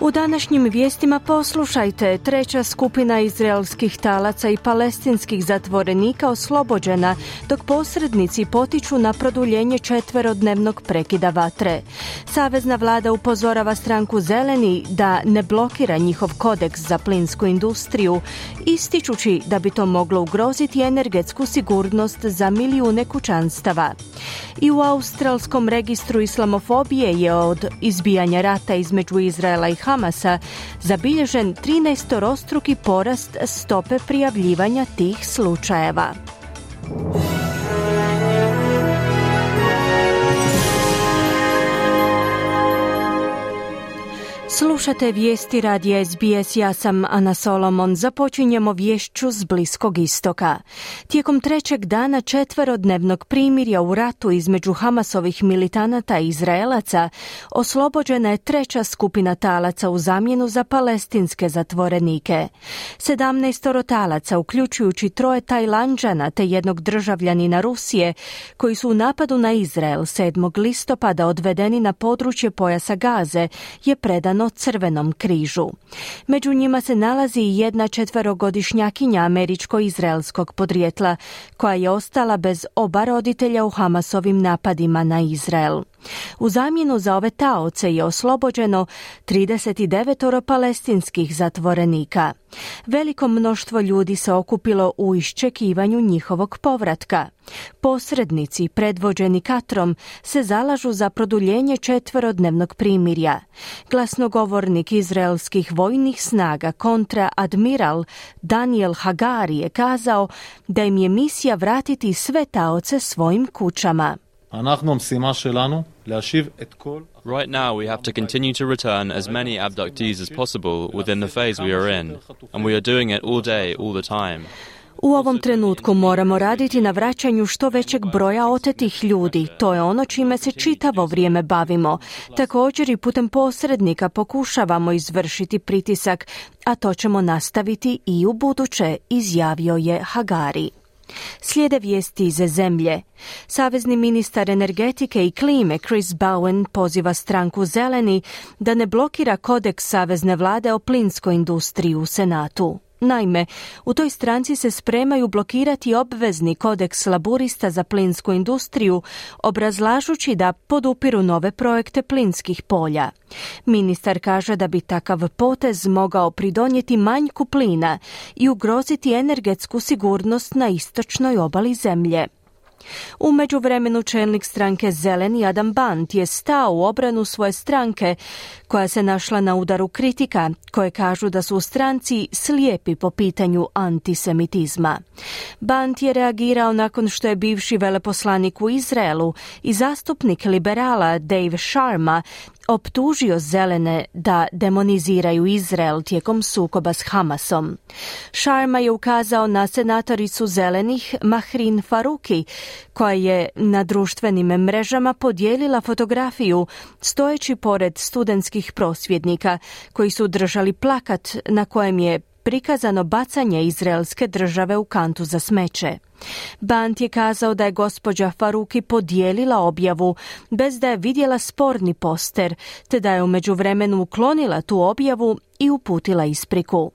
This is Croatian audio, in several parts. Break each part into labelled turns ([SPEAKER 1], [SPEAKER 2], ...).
[SPEAKER 1] U današnjim vijestima poslušajte, treća skupina izraelskih talaca i palestinskih zatvorenika oslobođena, dok posrednici potiču na produljenje četverodnevnog prekida vatre. Savezna vlada upozorava stranku Zeleni da ne blokira njihov kodeks za plinsku industriju, ističući da bi to moglo ugroziti energetsku sigurnost za milijune kućanstava. I u australskom registru islamofobije je od izbijanja rata između Izraela i Hamasa zabilježen 13-rostruki porast stope prijavljivanja tih slučajeva. Slušate vijesti radija SBS, ja sam Ana Solomon. Započinjemo vješću s Bliskog istoka. Tijekom trećeg dana četverodnevnog primirja u ratu između Hamasovih militanata i Izraelaca oslobođena je treća skupina talaca u zamjenu za palestinske zatvorenike. Sedamnaestoro talaca, uključujući troje Tajlanđana te jednog državljanina Rusije, koji su u napadu na Izrael 7. listopada odvedeni na područje pojasa Gaze, je predano Crvenom križu. Među njima se nalazi i jedna četverogodišnjakinja američko-izraelskog podrijetla, koja je ostala bez oba roditelja u Hamasovim napadima na Izrael. U zamjenu za ove taoce je oslobođeno 39 palestinskih zatvorenika. Veliko mnoštvo ljudi se okupilo u iščekivanju njihovog povratka. Posrednici, predvođeni Katrom, se zalažu za produljenje četverodnevnog primirja. Glasnogovornik izraelskih vojnih snaga kontra admiral Daniel Hagari je kazao da im je misija vratiti sve taoce svojim kućama.
[SPEAKER 2] Right now, we have to continue to return as many abductees as possible within the phase we are in, and we are doing it all day, all the time.
[SPEAKER 1] U ovom trenutku moramo raditi na vraćanju što većeg broja otetih ljudi. To je ono čime se čitavo vrijeme bavimo. Također i putem posrednika pokušavamo izvršiti pritisak, a to ćemo nastaviti i u buduće, izjavio je Hagari. Slijede vijesti iz zemlje. Savezni ministar energetike i klime Chris Bowen poziva stranku Zeleni da ne blokira kodeks Savezne vlade o plinskoj industriji u Senatu. Naime, u toj stranci se spremaju blokirati obvezni kodeks laburista za plinsku industriju, obrazlažući da podupiru nove projekte plinskih polja. Ministar kaže da bi takav potez mogao pridonijeti manjku plina i ugroziti energetsku sigurnost na istočnoj obali zemlje. U međuvremenu čelnik stranke Zeleni Adam Bant je stao u obranu svoje stranke koja se našla na udaru kritika koje kažu da su stranci slijepi po pitanju antisemitizma. Bant je reagirao nakon što je bivši veleposlanik u Izraelu i zastupnik liberala Dave Sharma optužio zelene da demoniziraju Izrael tijekom sukoba s Hamasom. Sharma je ukazao na senatoricu zelenih Mahrin Faruki, koja je na društvenim mrežama podijelila fotografiju stojeći pored studentskih prosvjednika koji su držali plakat na kojem je prikazano bacanje izraelske države u kantu za smeće. Bant je kazao da je gospođa Faruki podijelila objavu bez da je vidjela sporni poster, te da je u međuvremenu uklonila tu objavu i uputila ispriku.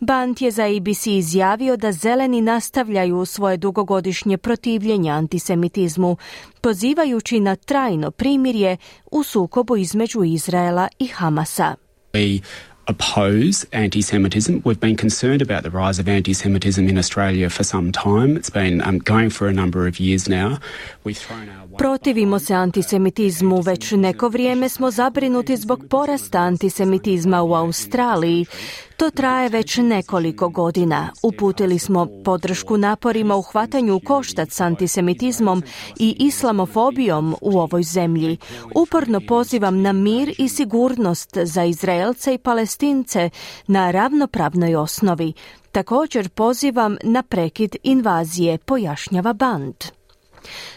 [SPEAKER 1] Bant je za ABC izjavio da zeleni nastavljaju svoje dugogodišnje protivljenje antisemitizmu, pozivajući na trajno primirje u sukobu između Izraela i Hamasa
[SPEAKER 3] oppose anti Semitism. We've been concerned about the rise of anti Semitism in Australia for some time. It's been um, going for a number of years now.
[SPEAKER 1] We've thrown our Protivimo se antisemitizmu, već neko vrijeme smo zabrinuti zbog porasta antisemitizma u Australiji. To traje već nekoliko godina. Uputili smo podršku naporima u hvatanju koštac s antisemitizmom i islamofobijom u ovoj zemlji. Uporno pozivam na mir i sigurnost za Izraelce i Palestince na ravnopravnoj osnovi. Također pozivam na prekid invazije, pojašnjava band.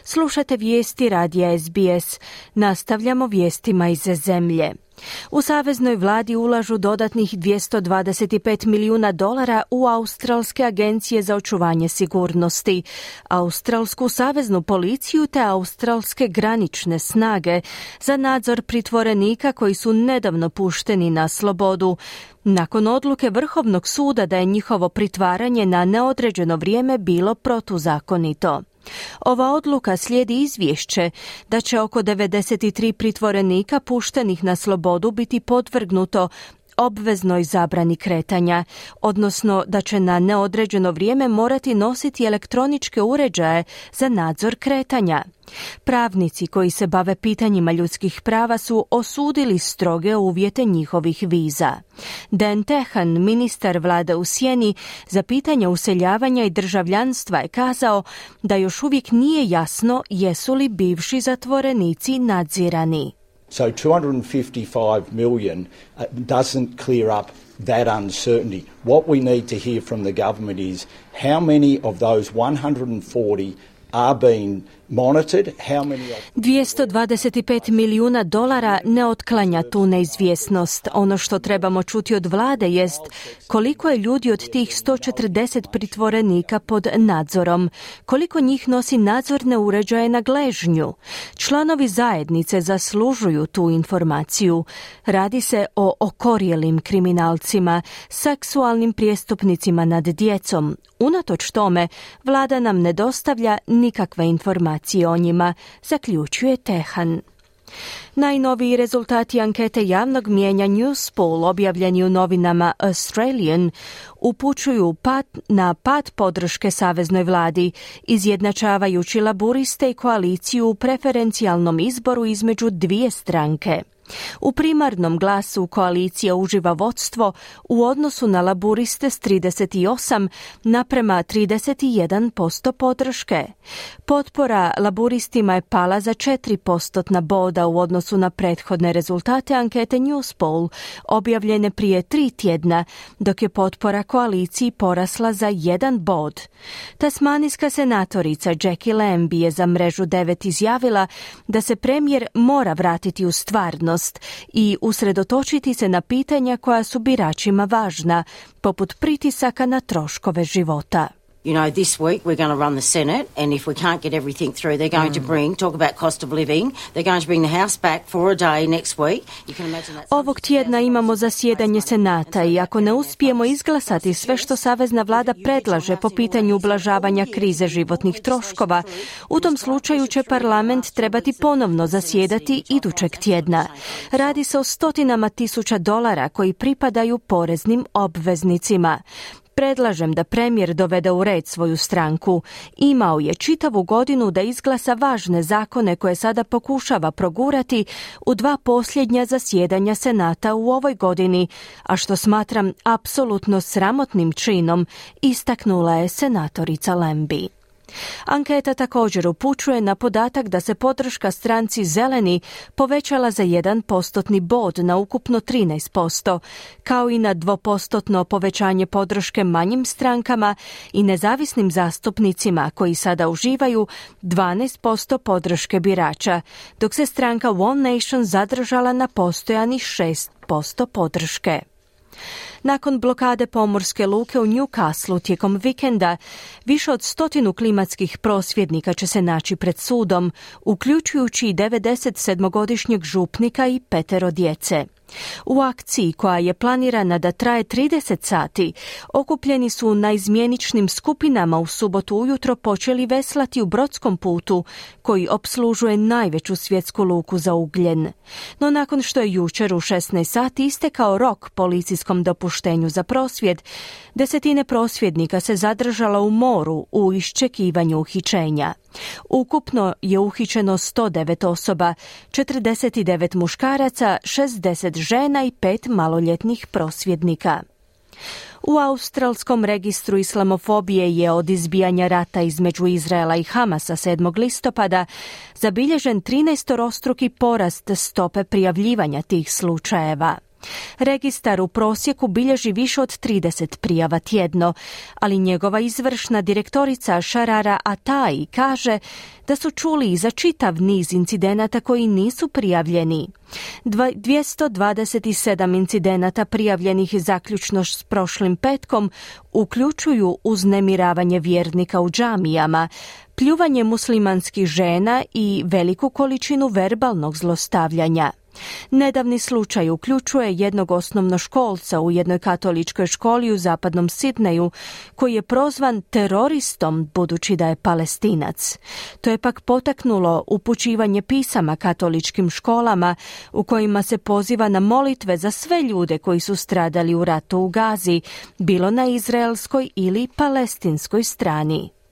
[SPEAKER 1] Slušate vijesti radija SBS. Nastavljamo vijestima iz zemlje. U saveznoj vladi ulažu dodatnih 225 milijuna dolara u Australske agencije za očuvanje sigurnosti, Australsku saveznu policiju te Australske granične snage za nadzor pritvorenika koji su nedavno pušteni na slobodu. Nakon odluke Vrhovnog suda da je njihovo pritvaranje na neodređeno vrijeme bilo protuzakonito. Ova odluka slijedi izvješće da će oko 93 pritvorenika puštenih na slobodu biti podvrgnuto obveznoj zabrani kretanja, odnosno da će na neodređeno vrijeme morati nositi elektroničke uređaje za nadzor kretanja. Pravnici koji se bave pitanjima ljudskih prava su osudili stroge uvjete njihovih viza. Dan Tehan, ministar vlada u Sjeni za pitanje useljavanja i državljanstva je kazao da još uvijek nije jasno jesu li bivši zatvorenici nadzirani.
[SPEAKER 4] So 255 million uh, doesn't clear up that uncertainty. What we need to hear from the government is how many of those 140 are being
[SPEAKER 1] 225 milijuna dolara ne otklanja tu neizvjesnost. Ono što trebamo čuti od vlade jest koliko je ljudi od tih 140 pritvorenika pod nadzorom, koliko njih nosi nadzorne uređaje na gležnju. Članovi zajednice zaslužuju tu informaciju. Radi se o okorjelim kriminalcima, seksualnim prijestupnicima nad djecom. Unatoč tome, vlada nam ne dostavlja nikakve informacije informacije o njima, zaključuje Tehan. Najnoviji rezultati ankete javnog mijenja Newspool objavljeni u novinama Australian upućuju pad na pad podrške saveznoj vladi, izjednačavajući laburiste i koaliciju u preferencijalnom izboru između dvije stranke. U primarnom glasu koalicija uživa vodstvo u odnosu na laburiste s 38 naprema 31% podrške. Potpora laburistima je pala za 4% boda u odnosu na prethodne rezultate ankete Newspoll objavljene prije tri tjedna, dok je potpora koaliciji porasla za jedan bod. Tasmanijska senatorica Jackie Lambie je za mrežu 9 izjavila da se premijer mora vratiti u stvarnost i usredotočiti se na pitanja koja su biračima važna, poput pritisaka na troškove života.
[SPEAKER 5] You know, this week we're going to run the Senate, and if we can't get everything through, they're going mm. to bring, talk about cost of living, they're going to bring the House back for a day next week. You can imagine that
[SPEAKER 1] Ovog tjedna imamo zasjedanje Senata i ako ne uspijemo izglasati sve što Savezna vlada predlaže po pitanju ublažavanja krize životnih troškova, u tom slučaju će parlament trebati ponovno zasjedati idućeg tjedna. Radi se o stotinama tisuća dolara koji pripadaju poreznim obveznicima. Predlažem da premijer dovede u red svoju stranku. Imao je čitavu godinu da izglasa važne zakone koje sada pokušava progurati u dva posljednja zasjedanja Senata u ovoj godini, a što smatram apsolutno sramotnim činom, istaknula je senatorica Lembi. Anketa također upućuje na podatak da se podrška stranci Zeleni povećala za jedan postotni bod na ukupno 13%, kao i na dvopostotno povećanje podrške manjim strankama i nezavisnim zastupnicima koji sada uživaju 12% podrške birača, dok se stranka One Nation zadržala na postojanih 6% podrške. Nakon blokade pomorske luke u Newcastle tijekom vikenda, više od stotinu klimatskih prosvjednika će se naći pred sudom, uključujući i 97-godišnjeg župnika i petero djece. U akciji koja je planirana da traje 30 sati, okupljeni su na izmjeničnim skupinama u subotu ujutro počeli veslati u brodskom putu koji obslužuje najveću svjetsku luku za ugljen. No nakon što je jučer u 16 sati istekao rok policijskom dopuštenju za prosvjed, desetine prosvjednika se zadržala u moru u iščekivanju uhićenja. Ukupno je uhićeno 109 osoba, 49 muškaraca, 60 žena i pet maloljetnih prosvjednika. U australskom registru islamofobije je od izbijanja rata između Izraela i Hamasa 7. listopada zabilježen 13 rostruki porast stope prijavljivanja tih slučajeva. Registar u prosjeku bilježi više od 30 prijava tjedno, ali njegova izvršna direktorica Šarara Atai kaže da su čuli i za čitav niz incidenata koji nisu prijavljeni. 227 incidenata prijavljenih zaključno s prošlim petkom uključuju uznemiravanje vjernika u džamijama, pljuvanje muslimanskih žena i veliku količinu verbalnog zlostavljanja. Nedavni slučaj uključuje jednog osnovnoškolca u jednoj katoličkoj školi u zapadnom Sidneju koji je prozvan teroristom budući da je palestinac. To je pak potaknulo upućivanje pisama katoličkim školama u kojima se poziva na molitve za sve ljude koji su stradali u ratu u Gazi, bilo na izraelskoj ili palestinskoj strani.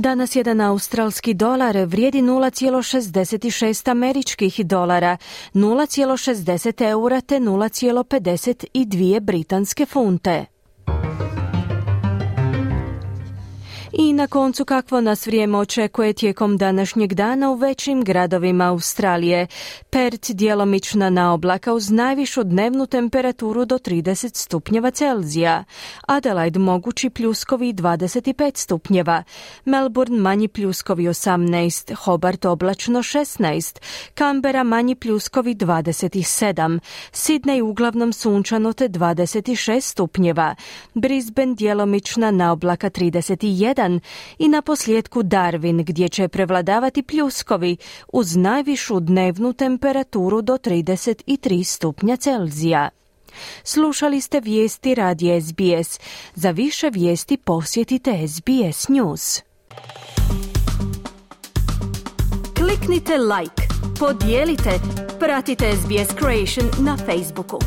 [SPEAKER 1] Danas jedan australski dolar vrijedi 0,66 američkih dolara, 0,60 eura te 0,52 britanske funte. I na koncu kakvo nas vrijeme očekuje tijekom današnjeg dana u većim gradovima Australije. Perth djelomična na oblaka uz najvišu dnevnu temperaturu do 30 stupnjeva Celzija. Adelaide mogući pljuskovi 25 stupnjeva. Melbourne manji pljuskovi 18. Hobart oblačno 16. Canberra manji pljuskovi 27. Sydney uglavnom sunčano te 26 stupnjeva. Brisbane djelomična na oblaka 31 i na posljedku Darwin gdje će prevladavati pljuskovi uz najvišu dnevnu temperaturu do 33 stupnja Celzija. Slušali ste vijesti radi SBS. Za više vijesti posjetite SBS News. Kliknite like, podijelite, pratite SBS Creation na Facebooku.